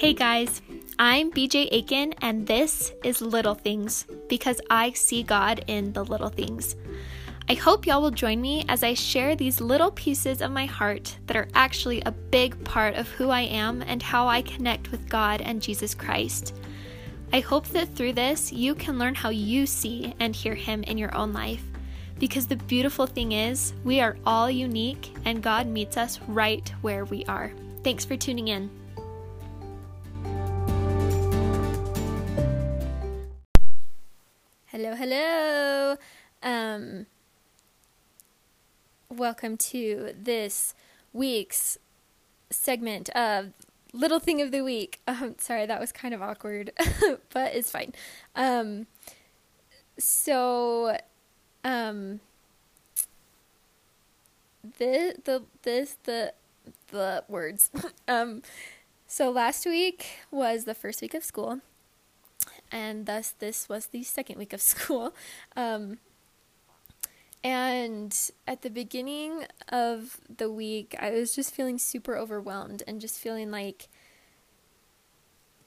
Hey guys, I'm BJ Aiken, and this is Little Things because I see God in the little things. I hope y'all will join me as I share these little pieces of my heart that are actually a big part of who I am and how I connect with God and Jesus Christ. I hope that through this, you can learn how you see and hear Him in your own life. Because the beautiful thing is, we are all unique and God meets us right where we are. Thanks for tuning in. Hello. Um, welcome to this week's segment of Little Thing of the Week. Um, sorry, that was kind of awkward, but it's fine. Um, so, um, the the this the the words. um, so last week was the first week of school, and thus this was the second week of school. Um, and at the beginning of the week, I was just feeling super overwhelmed and just feeling like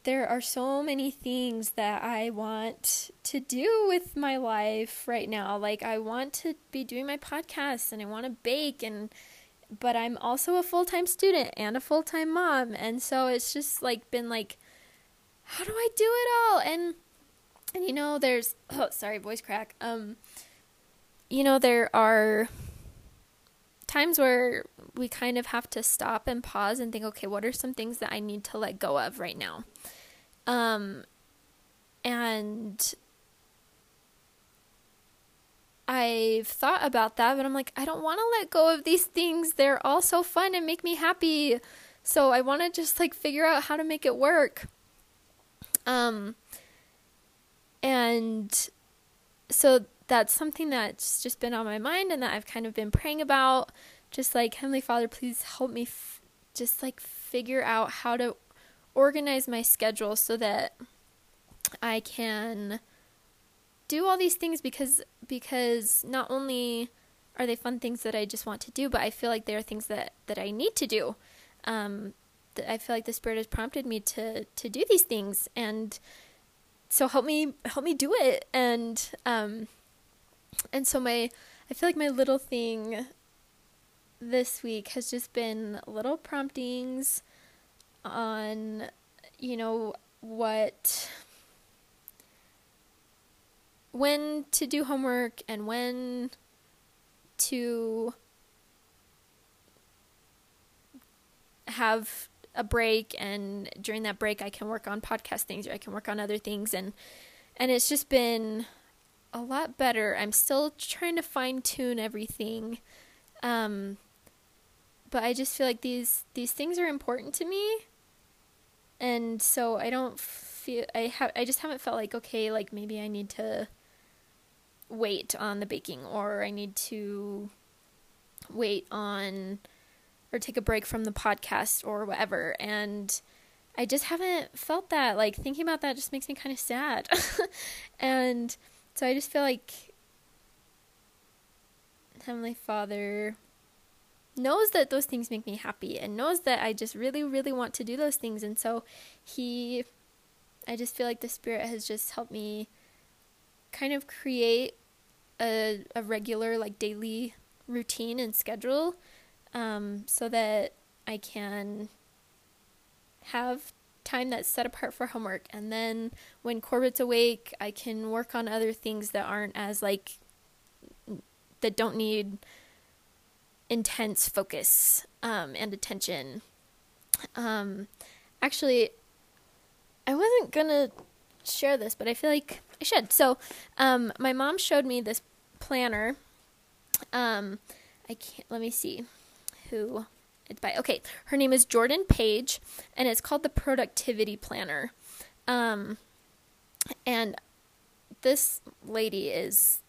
there are so many things that I want to do with my life right now. Like I want to be doing my podcast and I want to bake and but I'm also a full-time student and a full-time mom. And so it's just like been like how do I do it all? And and you know there's oh sorry, voice crack. Um you know there are times where we kind of have to stop and pause and think, okay, what are some things that I need to let go of right now? Um, and I've thought about that, but I'm like, I don't want to let go of these things. They're all so fun and make me happy. So I want to just like figure out how to make it work. Um, and so that's something that's just been on my mind and that I've kind of been praying about. Just like, Heavenly Father, please help me f- just like figure out how to organize my schedule so that I can do all these things because because not only are they fun things that I just want to do, but I feel like they are things that that I need to do. Um, I feel like the Spirit has prompted me to to do these things, and so help me help me do it. And um, and so my I feel like my little thing this week has just been little promptings on you know what when to do homework and when to have a break and during that break I can work on podcast things or I can work on other things and and it's just been a lot better. I'm still trying to fine tune everything. Um, but I just feel like these these things are important to me. And so I don't feel I have I just haven't felt like okay, like maybe I need to wait on the baking or I need to wait on or take a break from the podcast or whatever and I just haven't felt that like thinking about that just makes me kind of sad. and so I just feel like Heavenly Father knows that those things make me happy and knows that I just really, really want to do those things. And so He, I just feel like the Spirit has just helped me kind of create a, a regular, like daily routine and schedule um, so that I can have time that's set apart for homework. And then when Corbett's awake I can work on other things that aren't as like that don't need intense focus um, and attention. Um, actually I wasn't gonna share this but I feel like I should. So um, my mom showed me this planner. Um, I can't let me see who it's by okay. Her name is Jordan Page, and it's called the Productivity Planner. Um, and this lady is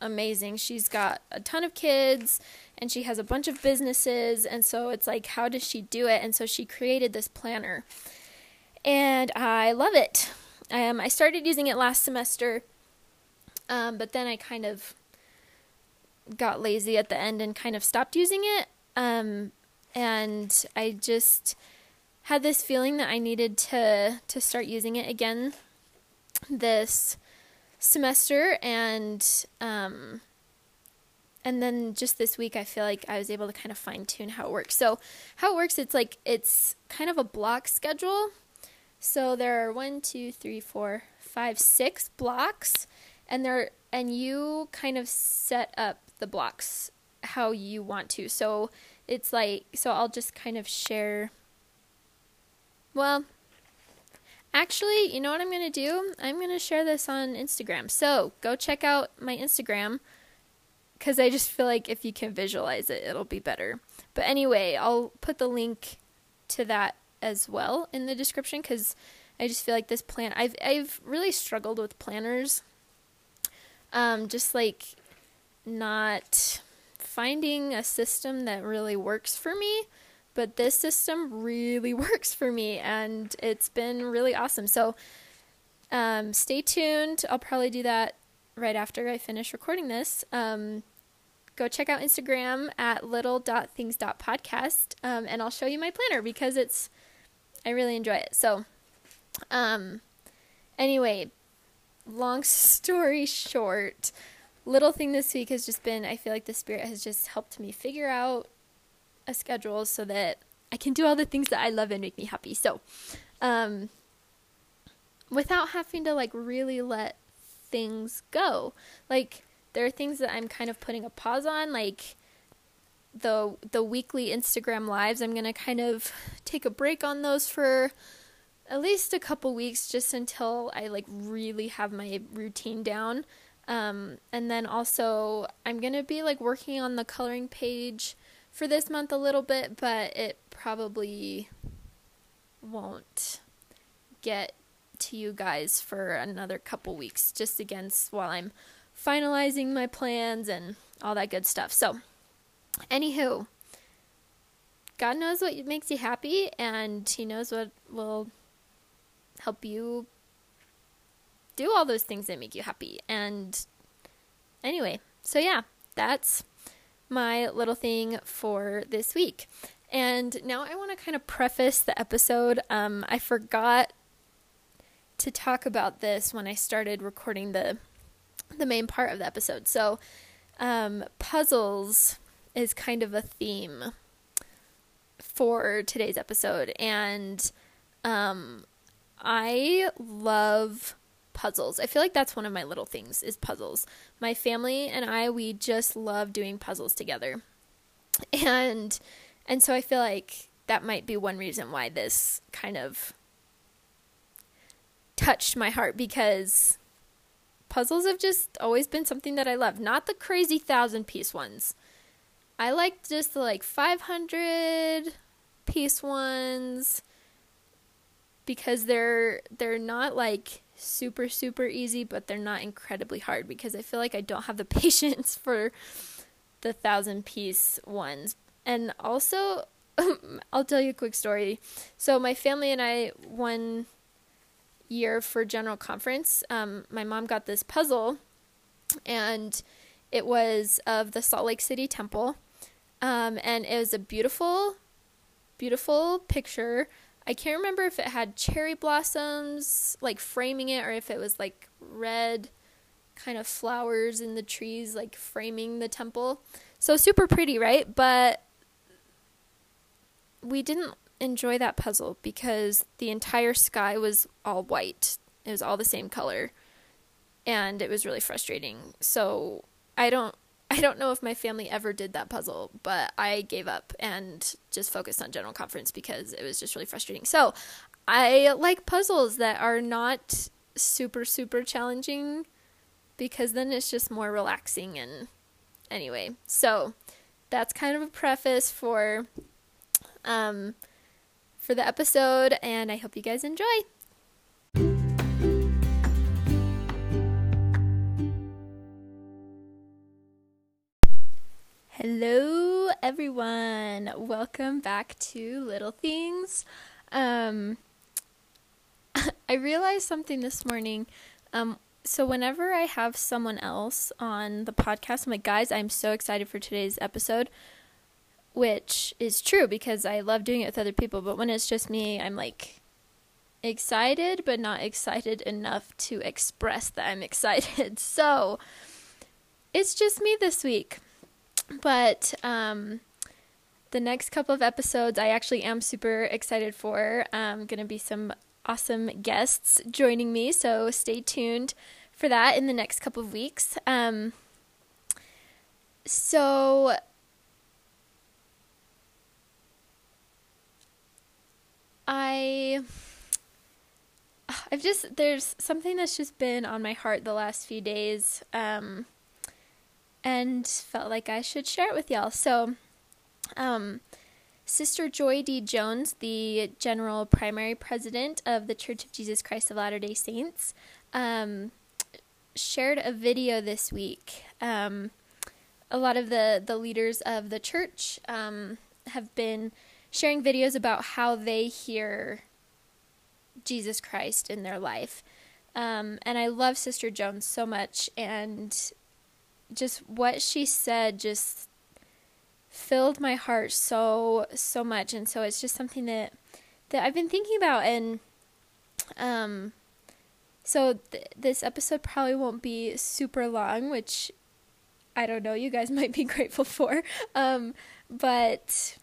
amazing. She's got a ton of kids and she has a bunch of businesses. And so it's like, how does she do it? And so she created this planner. And I love it. Um, I started using it last semester, um, but then I kind of got lazy at the end and kind of stopped using it. Um, and I just had this feeling that I needed to to start using it again this semester and um and then just this week I feel like I was able to kind of fine tune how it works. So how it works it's like it's kind of a block schedule. So there are one, two, three, four, five, six blocks and there and you kind of set up the blocks how you want to. So it's like so I'll just kind of share well, actually, you know what I'm going to do? I'm going to share this on Instagram. So go check out my Instagram because I just feel like if you can visualize it, it'll be better. But anyway, I'll put the link to that as well in the description because I just feel like this plan. I've I've really struggled with planners. Um, just like not finding a system that really works for me but this system really works for me and it's been really awesome. So um, stay tuned. I'll probably do that right after I finish recording this. Um, go check out Instagram at little.things.podcast um, and I'll show you my planner because it's, I really enjoy it. So, um, anyway, long story short, little thing this week has just been I feel like the spirit has just helped me figure out a schedule so that I can do all the things that I love and make me happy. So, um, without having to like really let things go. Like there are things that I'm kind of putting a pause on, like the the weekly Instagram lives. I'm gonna kind of take a break on those for at least a couple weeks, just until I like really have my routine down. Um, and then also I'm gonna be like working on the coloring page for this month a little bit, but it probably won't get to you guys for another couple weeks, just against while I'm finalizing my plans and all that good stuff. So, anywho, God knows what makes you happy, and He knows what will help you do all those things that make you happy. And anyway, so yeah, that's my little thing for this week. And now I want to kind of preface the episode. Um, I forgot to talk about this when I started recording the the main part of the episode. So, um, puzzles is kind of a theme for today's episode, and um, I love puzzles. I feel like that's one of my little things is puzzles. My family and I we just love doing puzzles together. And and so I feel like that might be one reason why this kind of touched my heart because puzzles have just always been something that I love, not the crazy thousand piece ones. I like just the like 500 piece ones because they're they're not like super super easy, but they're not incredibly hard because I feel like I don't have the patience for the thousand piece ones. And also, I'll tell you a quick story. So my family and I one year for general conference, um, my mom got this puzzle, and it was of the Salt Lake City Temple, um, and it was a beautiful, beautiful picture I can't remember if it had cherry blossoms like framing it or if it was like red kind of flowers in the trees like framing the temple. So super pretty, right? But we didn't enjoy that puzzle because the entire sky was all white. It was all the same color. And it was really frustrating. So I don't I don't know if my family ever did that puzzle, but I gave up and just focused on general conference because it was just really frustrating. So, I like puzzles that are not super super challenging because then it's just more relaxing and anyway. So, that's kind of a preface for um for the episode and I hope you guys enjoy. Hello, everyone. Welcome back to Little Things. Um, I realized something this morning. Um, so whenever I have someone else on the podcast, I'm like, guys, I'm so excited for today's episode. which is true because I love doing it with other people. But when it's just me, I'm like excited, but not excited enough to express that I'm excited. So it's just me this week. But um, the next couple of episodes, I actually am super excited for. Um, going to be some awesome guests joining me, so stay tuned for that in the next couple of weeks. Um, so I I've just there's something that's just been on my heart the last few days um and felt like I should share it with y'all. So um Sister Joy D. Jones, the general primary president of the Church of Jesus Christ of Latter day Saints, um, shared a video this week. Um, a lot of the, the leaders of the church um, have been sharing videos about how they hear Jesus Christ in their life. Um, and I love Sister Jones so much, and just what she said just filled my heart so so much. And so it's just something that that I've been thinking about. And um so th- this episode probably won't be super long which I don't know you guys might be grateful for. Um but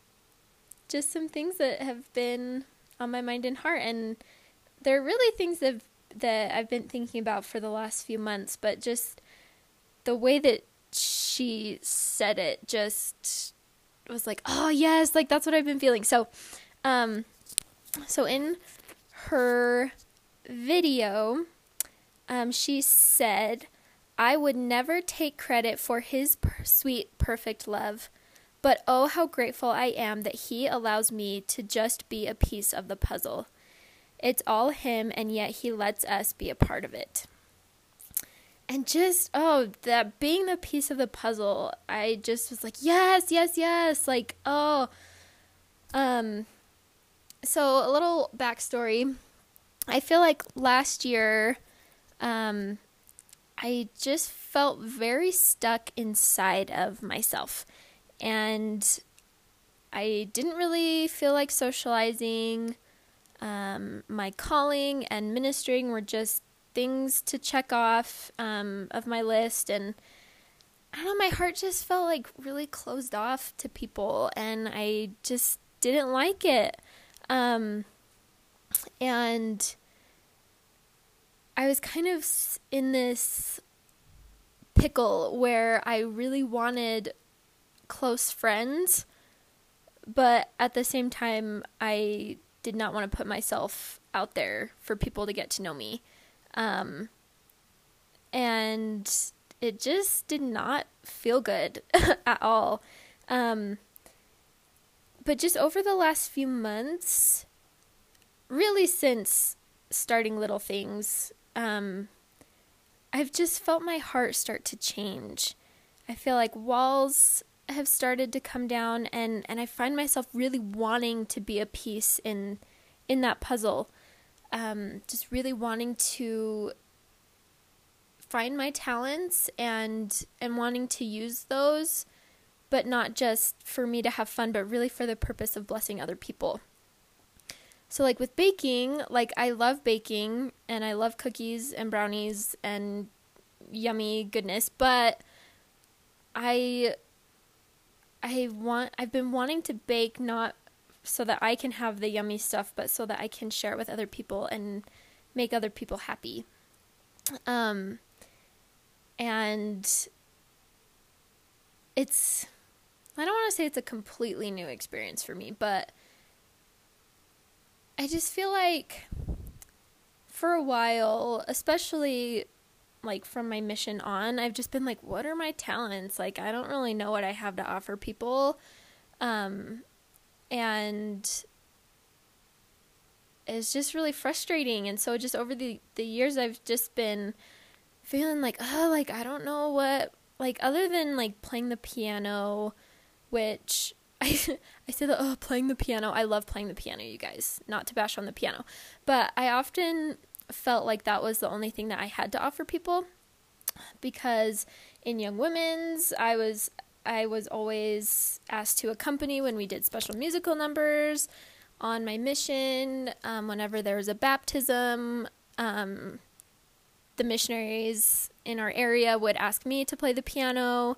just some things that have been on my mind and heart. And they're really things that that I've been thinking about for the last few months but just the way that she said it just was like, "Oh, yes, like that's what I've been feeling." So, um so in her video, um she said, "I would never take credit for his per- sweet perfect love." But oh, how grateful I am that he allows me to just be a piece of the puzzle. It's all him, and yet he lets us be a part of it and just oh that being the piece of the puzzle i just was like yes yes yes like oh um so a little backstory. I feel like last year um i just felt very stuck inside of myself. And i didn't really feel like socializing um, my calling and ministering were just things to check off um, of my list and I don't know, my heart just felt like really closed off to people and I just didn't like it. Um, and I was kind of in this pickle where I really wanted close friends, but at the same time, I did not want to put myself out there for people to get to know me. Um, and it just did not feel good at all. Um, but just over the last few months, really since starting Little Things, um, I've just felt my heart start to change. I feel like walls have started to come down and, and I find myself really wanting to be a piece in in that puzzle um, just really wanting to find my talents and and wanting to use those but not just for me to have fun but really for the purpose of blessing other people. So like with baking like i love baking and i love cookies and brownies and yummy goodness but i i want i've been wanting to bake not so that I can have the yummy stuff, but so that I can share it with other people and make other people happy. Um, and it's, I don't want to say it's a completely new experience for me, but I just feel like for a while, especially like from my mission on, I've just been like, what are my talents? Like, I don't really know what I have to offer people. Um, and it's just really frustrating. And so just over the the years I've just been feeling like oh like I don't know what like other than like playing the piano which I I that oh playing the piano. I love playing the piano you guys not to bash on the piano. But I often felt like that was the only thing that I had to offer people because in young women's I was I was always asked to accompany when we did special musical numbers on my mission. Um, whenever there was a baptism, um, the missionaries in our area would ask me to play the piano.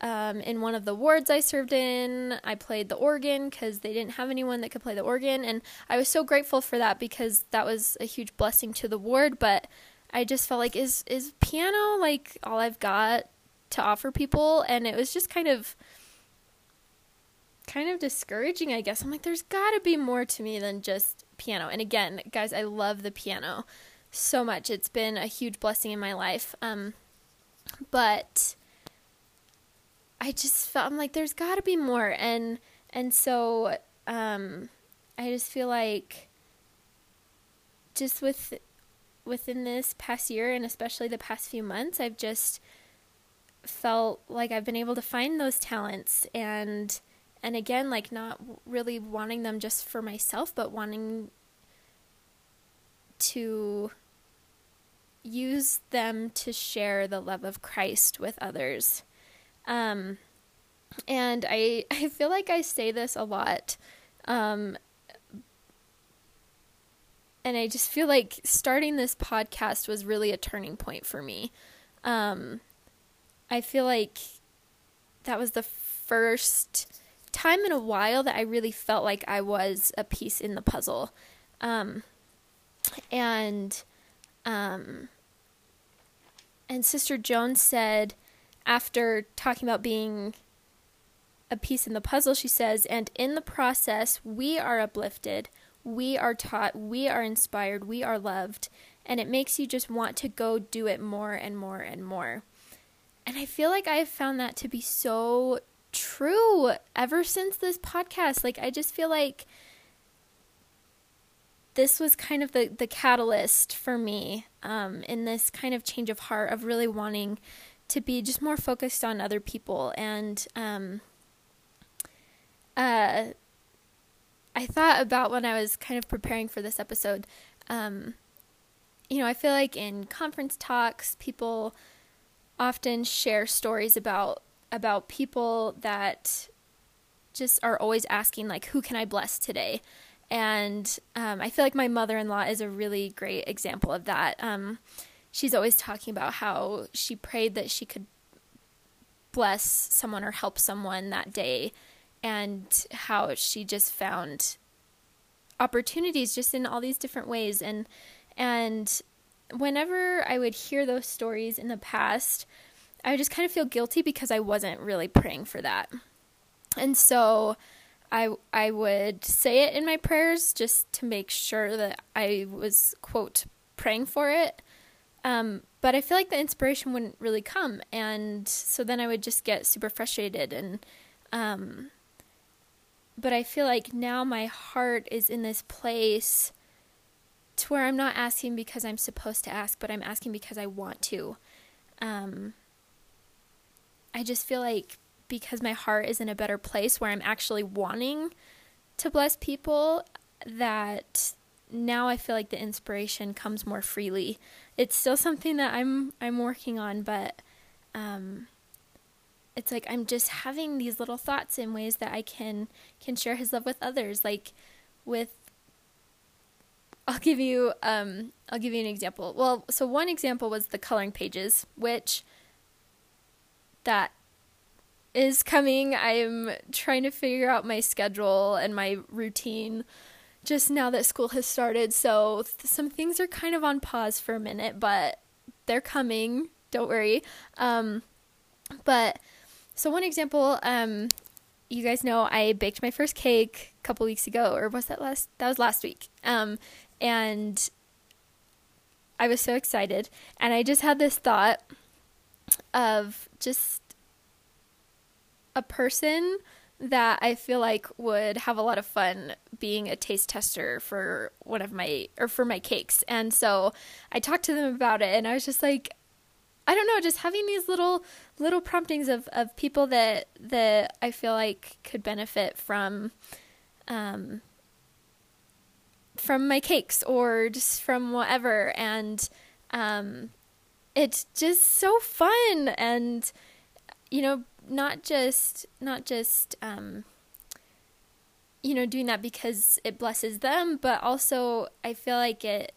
Um, in one of the wards I served in, I played the organ because they didn't have anyone that could play the organ. And I was so grateful for that because that was a huge blessing to the ward. But I just felt like, is, is piano like all I've got to offer people? And it was just kind of kind of discouraging, I guess. I'm like, there's got to be more to me than just piano. And again, guys, I love the piano so much. It's been a huge blessing in my life. Um, but I just felt I'm like there's got to be more and and so um I just feel like just with within this past year and especially the past few months I've just felt like I've been able to find those talents and and again like not really wanting them just for myself but wanting to use them to share the love of Christ with others um, and I I feel like I say this a lot. Um, and I just feel like starting this podcast was really a turning point for me. Um, I feel like that was the first time in a while that I really felt like I was a piece in the puzzle. Um, and um, and Sister Jones said after talking about being a piece in the puzzle, she says, and in the process, we are uplifted, we are taught, we are inspired, we are loved, and it makes you just want to go do it more and more and more. And I feel like I've found that to be so true ever since this podcast. Like, I just feel like this was kind of the, the catalyst for me um, in this kind of change of heart of really wanting to be just more focused on other people and um, uh, I thought about when I was kind of preparing for this episode. Um, you know, I feel like in conference talks, people often share stories about about people that just are always asking like, "Who can I bless today?" And um, I feel like my mother-in-law is a really great example of that. Um, she's always talking about how she prayed that she could bless someone or help someone that day and how she just found opportunities just in all these different ways and and whenever I would hear those stories in the past I would just kind of feel guilty because I wasn't really praying for that. And so I I would say it in my prayers just to make sure that I was quote praying for it um, but I feel like the inspiration wouldn't really come, and so then I would just get super frustrated. And um, but I feel like now my heart is in this place to where I'm not asking because I'm supposed to ask, but I'm asking because I want to. Um, I just feel like because my heart is in a better place where I'm actually wanting to bless people, that now I feel like the inspiration comes more freely it's still something that I'm I'm working on, but um, it's like I'm just having these little thoughts in ways that I can can share His love with others. Like with, give you um, I'll give you an example. Well, so one example was the coloring pages, which that is coming. I'm trying to figure out my schedule and my routine just now that school has started. So th- some things are kind of on pause for a minute, but they're coming. Don't worry. Um, but so one example, um, you guys know I baked my first cake a couple weeks ago, or was that last? That was last week. Um, and I was so excited, and I just had this thought of just a person that I feel like would have a lot of fun being a taste tester for one of my or for my cakes. And so I talked to them about it and I was just like I don't know, just having these little little promptings of, of people that that I feel like could benefit from um from my cakes or just from whatever. And um it's just so fun and you know not just not just um, you know doing that because it blesses them, but also I feel like it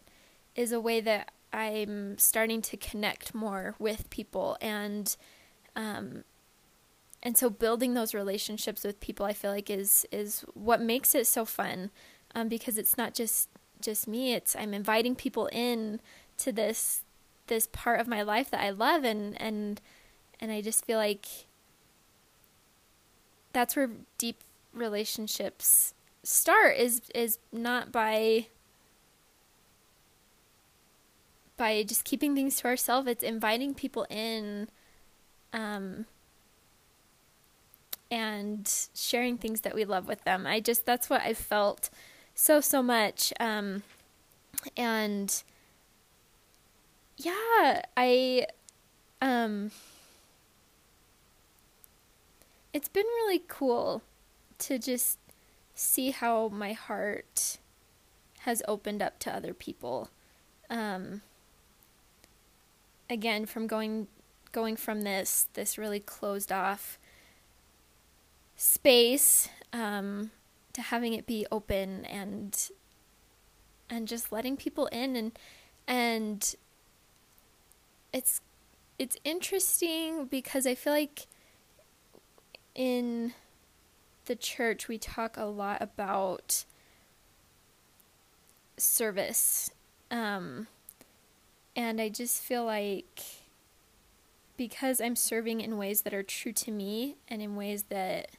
is a way that I'm starting to connect more with people and um, and so building those relationships with people I feel like is is what makes it so fun um, because it's not just just me it's I'm inviting people in to this this part of my life that I love and and and I just feel like that's where deep relationships start is is not by by just keeping things to ourselves it's inviting people in um and sharing things that we love with them. I just that's what i felt so so much um and yeah i um it's been really cool to just see how my heart has opened up to other people. Um, again, from going going from this this really closed off space um, to having it be open and and just letting people in and and it's it's interesting because I feel like in the church, we talk a lot about service. Um, and I just feel like because I'm serving in ways that are true to me and in ways that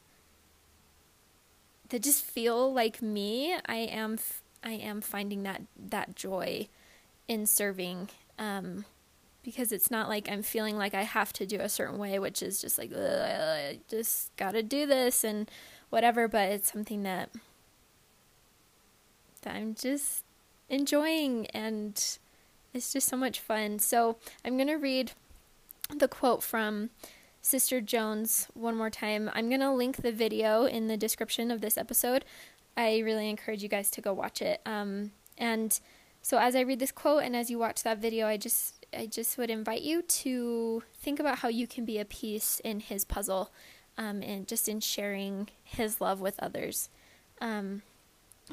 that just feel like me, I am I am finding that that joy in serving. Um, because it's not like I'm feeling like I have to do a certain way, which is just like I just got to do this and whatever. But it's something that that I'm just enjoying, and it's just so much fun. So I'm gonna read the quote from Sister Jones one more time. I'm gonna link the video in the description of this episode. I really encourage you guys to go watch it. Um, and so as I read this quote and as you watch that video, I just I just would invite you to think about how you can be a piece in his puzzle um, and just in sharing his love with others. Um,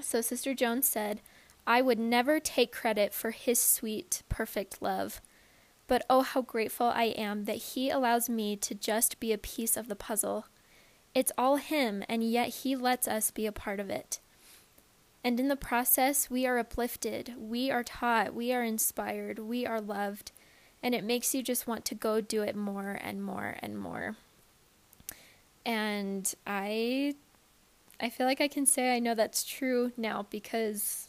so, Sister Jones said, I would never take credit for his sweet, perfect love. But oh, how grateful I am that he allows me to just be a piece of the puzzle. It's all him, and yet he lets us be a part of it. And in the process, we are uplifted, we are taught, we are inspired, we are loved, and it makes you just want to go do it more and more and more. And I I feel like I can say I know that's true now because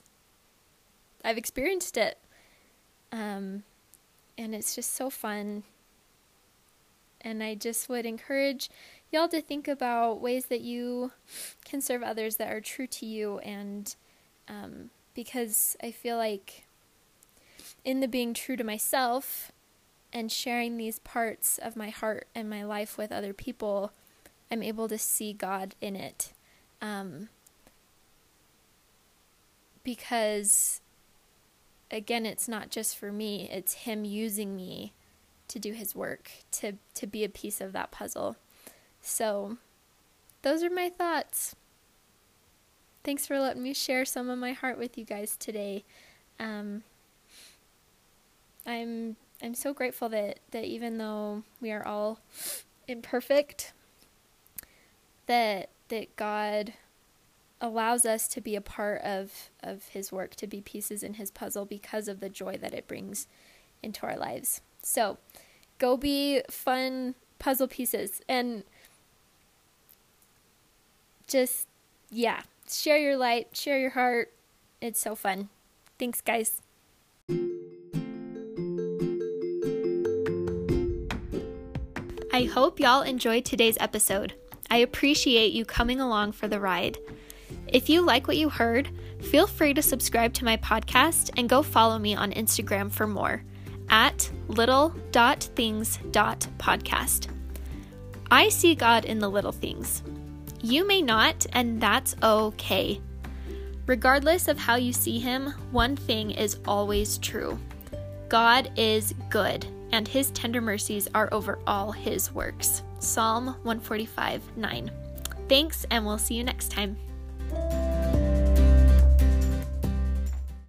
I've experienced it. Um, and it's just so fun. And I just would encourage y'all to think about ways that you can serve others that are true to you and um, because I feel like in the being true to myself and sharing these parts of my heart and my life with other people, I'm able to see God in it. Um, because, again, it's not just for me, it's Him using me to do His work, to, to be a piece of that puzzle. So, those are my thoughts. Thanks for letting me share some of my heart with you guys today. Um, I'm I'm so grateful that that even though we are all imperfect, that that God allows us to be a part of of His work, to be pieces in His puzzle because of the joy that it brings into our lives. So, go be fun puzzle pieces and just yeah share your light, share your heart. It's so fun. Thanks, guys. I hope y'all enjoyed today's episode. I appreciate you coming along for the ride. If you like what you heard, feel free to subscribe to my podcast and go follow me on Instagram for more at little.things.podcast. I see God in the little things. You may not, and that's okay. Regardless of how you see Him, one thing is always true God is good, and His tender mercies are over all His works. Psalm 145 9. Thanks, and we'll see you next time.